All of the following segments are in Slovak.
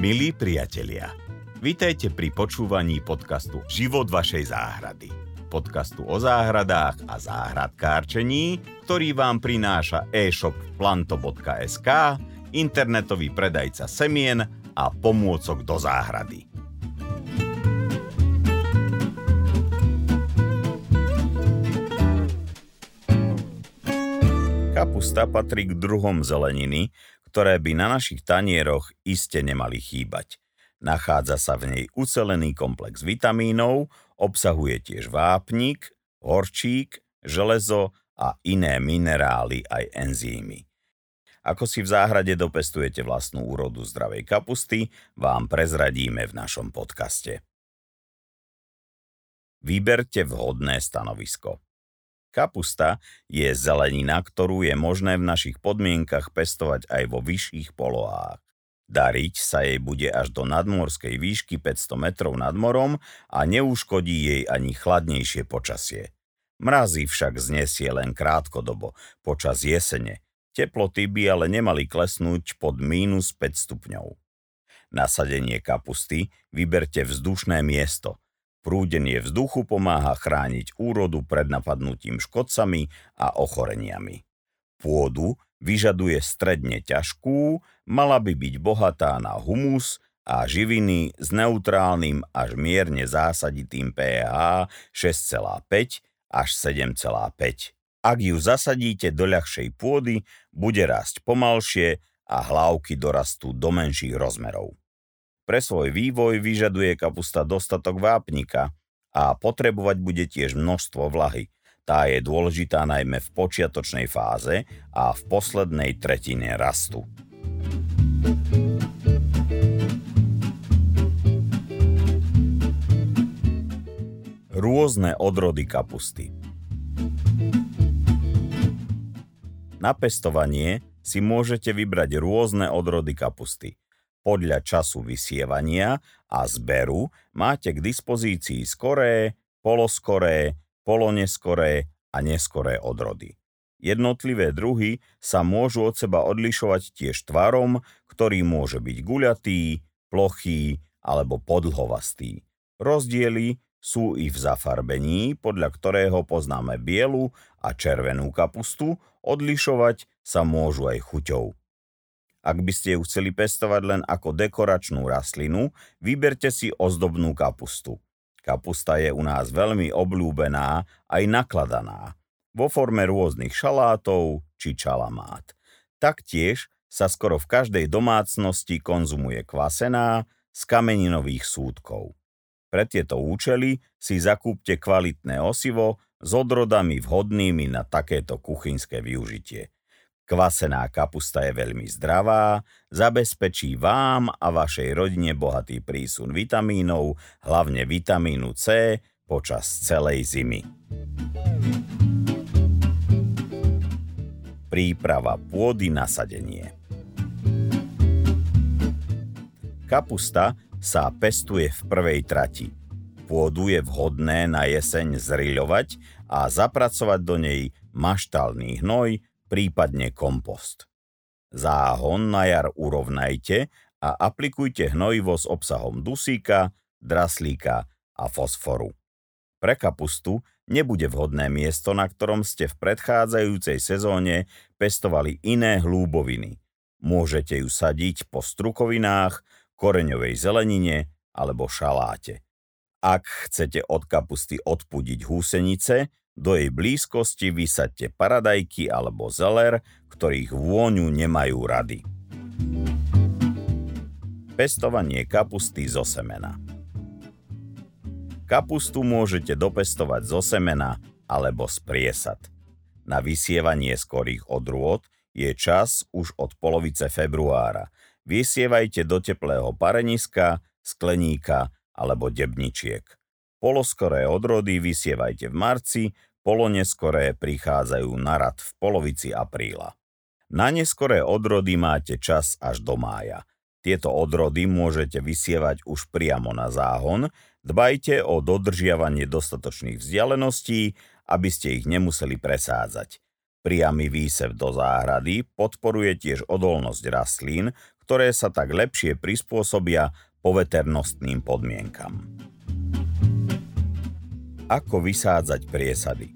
Milí priatelia, vítajte pri počúvaní podcastu Život vašej záhrady. Podcastu o záhradách a záhradkárčení, ktorý vám prináša e-shop planto.sk, internetový predajca semien a pomôcok do záhrady. Kapusta patrí k druhom zeleniny, ktoré by na našich tanieroch iste nemali chýbať. Nachádza sa v nej ucelený komplex vitamínov, obsahuje tiež vápnik, horčík, železo a iné minerály aj enzymy. Ako si v záhrade dopestujete vlastnú úrodu zdravej kapusty, vám prezradíme v našom podcaste. Vyberte vhodné stanovisko. Kapusta je zelenina, ktorú je možné v našich podmienkach pestovať aj vo vyšších polohách. Dariť sa jej bude až do nadmorskej výšky 500 metrov nad morom a neuškodí jej ani chladnejšie počasie. Mrazí však znesie len krátkodobo, počas jesene. Teploty by ale nemali klesnúť pod mínus 5 stupňov. Nasadenie kapusty vyberte vzdušné miesto – Prúdenie vzduchu pomáha chrániť úrodu pred napadnutím škodcami a ochoreniami. Pôdu vyžaduje stredne ťažkú, mala by byť bohatá na humus a živiny s neutrálnym až mierne zásaditým pH 6,5 až 7,5. Ak ju zasadíte do ľahšej pôdy, bude rásť pomalšie a hlávky dorastú do menších rozmerov. Pre svoj vývoj vyžaduje kapusta dostatok vápnika a potrebovať bude tiež množstvo vlahy. Tá je dôležitá najmä v počiatočnej fáze a v poslednej tretine rastu. Rôzne odrody kapusty Na pestovanie si môžete vybrať rôzne odrody kapusty – podľa času vysievania a zberu máte k dispozícii skoré, poloskoré, poloneskoré a neskoré odrody. Jednotlivé druhy sa môžu od seba odlišovať tiež tvarom, ktorý môže byť guľatý, plochý alebo podlhovastý. Rozdiely sú i v zafarbení, podľa ktorého poznáme bielu a červenú kapustu, odlišovať sa môžu aj chuťou. Ak by ste ju chceli pestovať len ako dekoračnú rastlinu, vyberte si ozdobnú kapustu. Kapusta je u nás veľmi obľúbená aj nakladaná, vo forme rôznych šalátov či čalamát. Taktiež sa skoro v každej domácnosti konzumuje kvasená z kameninových súdkov. Pre tieto účely si zakúpte kvalitné osivo s odrodami vhodnými na takéto kuchynské využitie. Kvasená kapusta je veľmi zdravá, zabezpečí vám a vašej rodine bohatý prísun vitamínov, hlavne vitamínu C, počas celej zimy. Príprava pôdy na sadenie Kapusta sa pestuje v prvej trati. Pôdu je vhodné na jeseň zriľovať a zapracovať do nej maštalný hnoj, prípadne kompost. Záhon na jar urovnajte a aplikujte hnojivo s obsahom dusíka, draslíka a fosforu. Pre kapustu nebude vhodné miesto, na ktorom ste v predchádzajúcej sezóne pestovali iné hlúboviny. Môžete ju sadiť po strukovinách, koreňovej zelenine alebo šaláte. Ak chcete od kapusty odpudiť húsenice, do jej blízkosti vysaďte paradajky alebo zeler, ktorých vôňu nemajú rady. Pestovanie kapusty zo semena Kapustu môžete dopestovať zo semena alebo z priesad. Na vysievanie skorých odrôd je čas už od polovice februára. Vysievajte do teplého pareniska, skleníka alebo debničiek. Poloskoré odrody vysievajte v marci, poloneskoré prichádzajú na rad v polovici apríla. Na neskoré odrody máte čas až do mája. Tieto odrody môžete vysievať už priamo na záhon, dbajte o dodržiavanie dostatočných vzdialeností, aby ste ich nemuseli presádzať. Priamy výsev do záhrady podporuje tiež odolnosť rastlín, ktoré sa tak lepšie prispôsobia poveternostným podmienkam. Ako vysádzať priesady?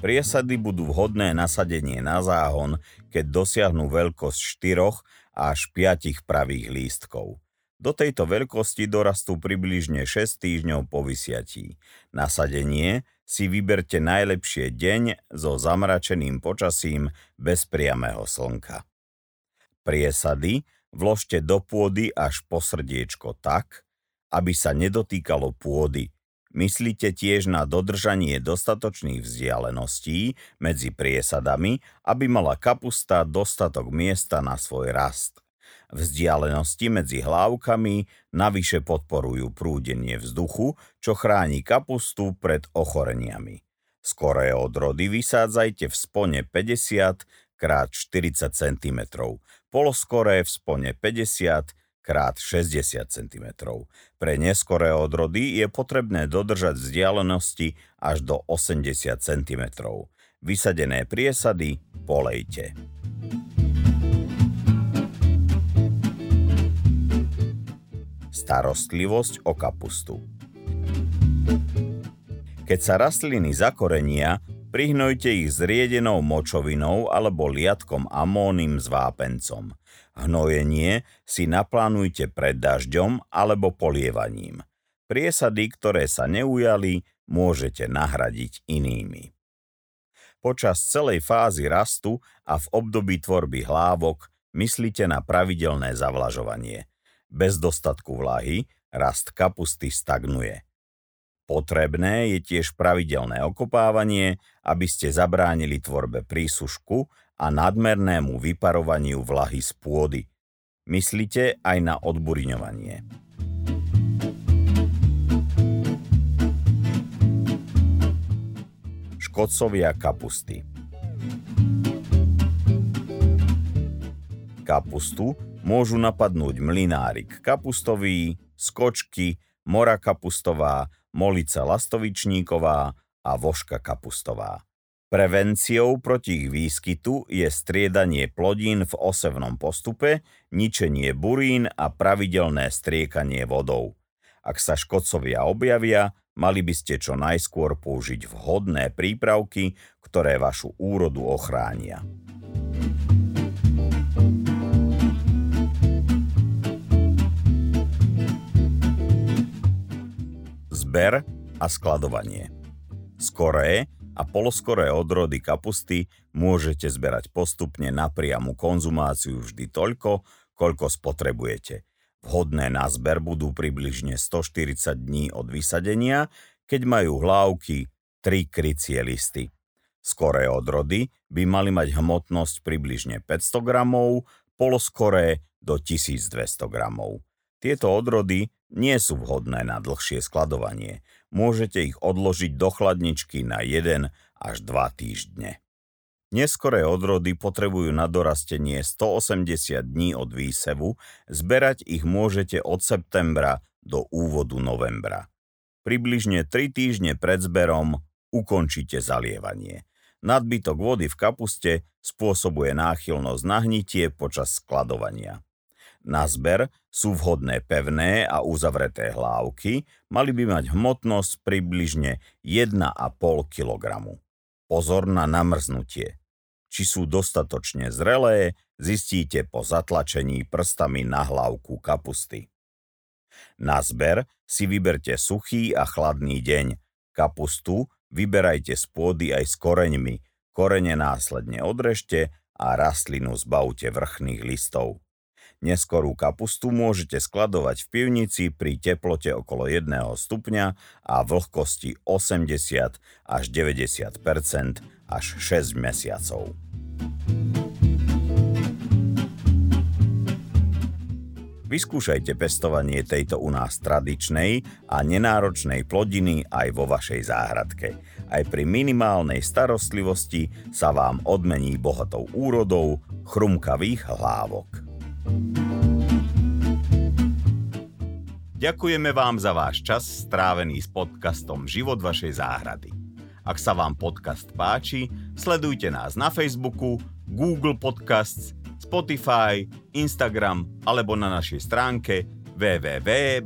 Priesady budú vhodné nasadenie na záhon, keď dosiahnu veľkosť 4 až 5 pravých lístkov. Do tejto veľkosti dorastú približne 6 týždňov po vysiatí. Nasadenie si vyberte najlepšie deň so zamračeným počasím bez priamého slnka. Priesady vložte do pôdy až po srdiečko tak, aby sa nedotýkalo pôdy. Myslíte tiež na dodržanie dostatočných vzdialeností medzi priesadami, aby mala kapusta dostatok miesta na svoj rast. Vzdialenosti medzi hlávkami navyše podporujú prúdenie vzduchu, čo chráni kapustu pred ochoreniami. Skoré odrody vysádzajte v spone 50 x 40 cm, poloskoré v spone 50 x 60 cm. Pre neskoré odrody je potrebné dodržať vzdialenosti až do 80 cm. Vysadené priesady polejte. starostlivosť o kapustu. Keď sa rastliny zakorenia, prihnojte ich zriedenou močovinou alebo liatkom amónim s vápencom. Hnojenie si naplánujte pred dažďom alebo polievaním. Priesady, ktoré sa neujali, môžete nahradiť inými. Počas celej fázy rastu a v období tvorby hlávok myslite na pravidelné zavlažovanie – bez dostatku vlahy rast kapusty stagnuje. Potrebné je tiež pravidelné okopávanie, aby ste zabránili tvorbe prísušku a nadmernému vyparovaniu vlahy z pôdy. Myslite aj na odburiňovanie. Škodcovia kapusty Kapustu môžu napadnúť mlinárik kapustový, skočky, mora kapustová, molica lastovičníková a voška kapustová. Prevenciou proti ich výskytu je striedanie plodín v osevnom postupe, ničenie burín a pravidelné striekanie vodou. Ak sa škodcovia objavia, mali by ste čo najskôr použiť vhodné prípravky, ktoré vašu úrodu ochránia. Zber a skladovanie. Skoré a poloskoré odrody kapusty môžete zberať postupne na priamu konzumáciu vždy toľko, koľko spotrebujete. Vhodné na zber budú približne 140 dní od vysadenia, keď majú hlávky 3 krycie listy. Skoré odrody by mali mať hmotnosť približne 500 gramov, poloskoré do 1200 gramov. Tieto odrody nie sú vhodné na dlhšie skladovanie. Môžete ich odložiť do chladničky na 1 až 2 týždne. Neskoré odrody potrebujú na dorastenie 180 dní od výsevu, zberať ich môžete od septembra do úvodu novembra. Približne 3 týždne pred zberom ukončíte zalievanie. Nadbytok vody v kapuste spôsobuje náchylnosť na hnitie počas skladovania. Na zber sú vhodné pevné a uzavreté hlávky, mali by mať hmotnosť približne 1,5 kg. Pozor na namrznutie. Či sú dostatočne zrelé, zistíte po zatlačení prstami na hlávku kapusty. Na zber si vyberte suchý a chladný deň. Kapustu vyberajte z pôdy aj s koreňmi, korene následne odrežte a rastlinu zbavte vrchných listov. Neskorú kapustu môžete skladovať v pivnici pri teplote okolo 1 stupňa a vlhkosti 80 až 90% až 6 mesiacov. Vyskúšajte pestovanie tejto u nás tradičnej a nenáročnej plodiny aj vo vašej záhradke. Aj pri minimálnej starostlivosti sa vám odmení bohatou úrodou chrumkavých hlávok. Ďakujeme vám za váš čas strávený s podcastom Život vašej záhrady. Ak sa vám podcast páči, sledujte nás na Facebooku, Google Podcasts, Spotify, Instagram alebo na našej stránke www.planto.sk.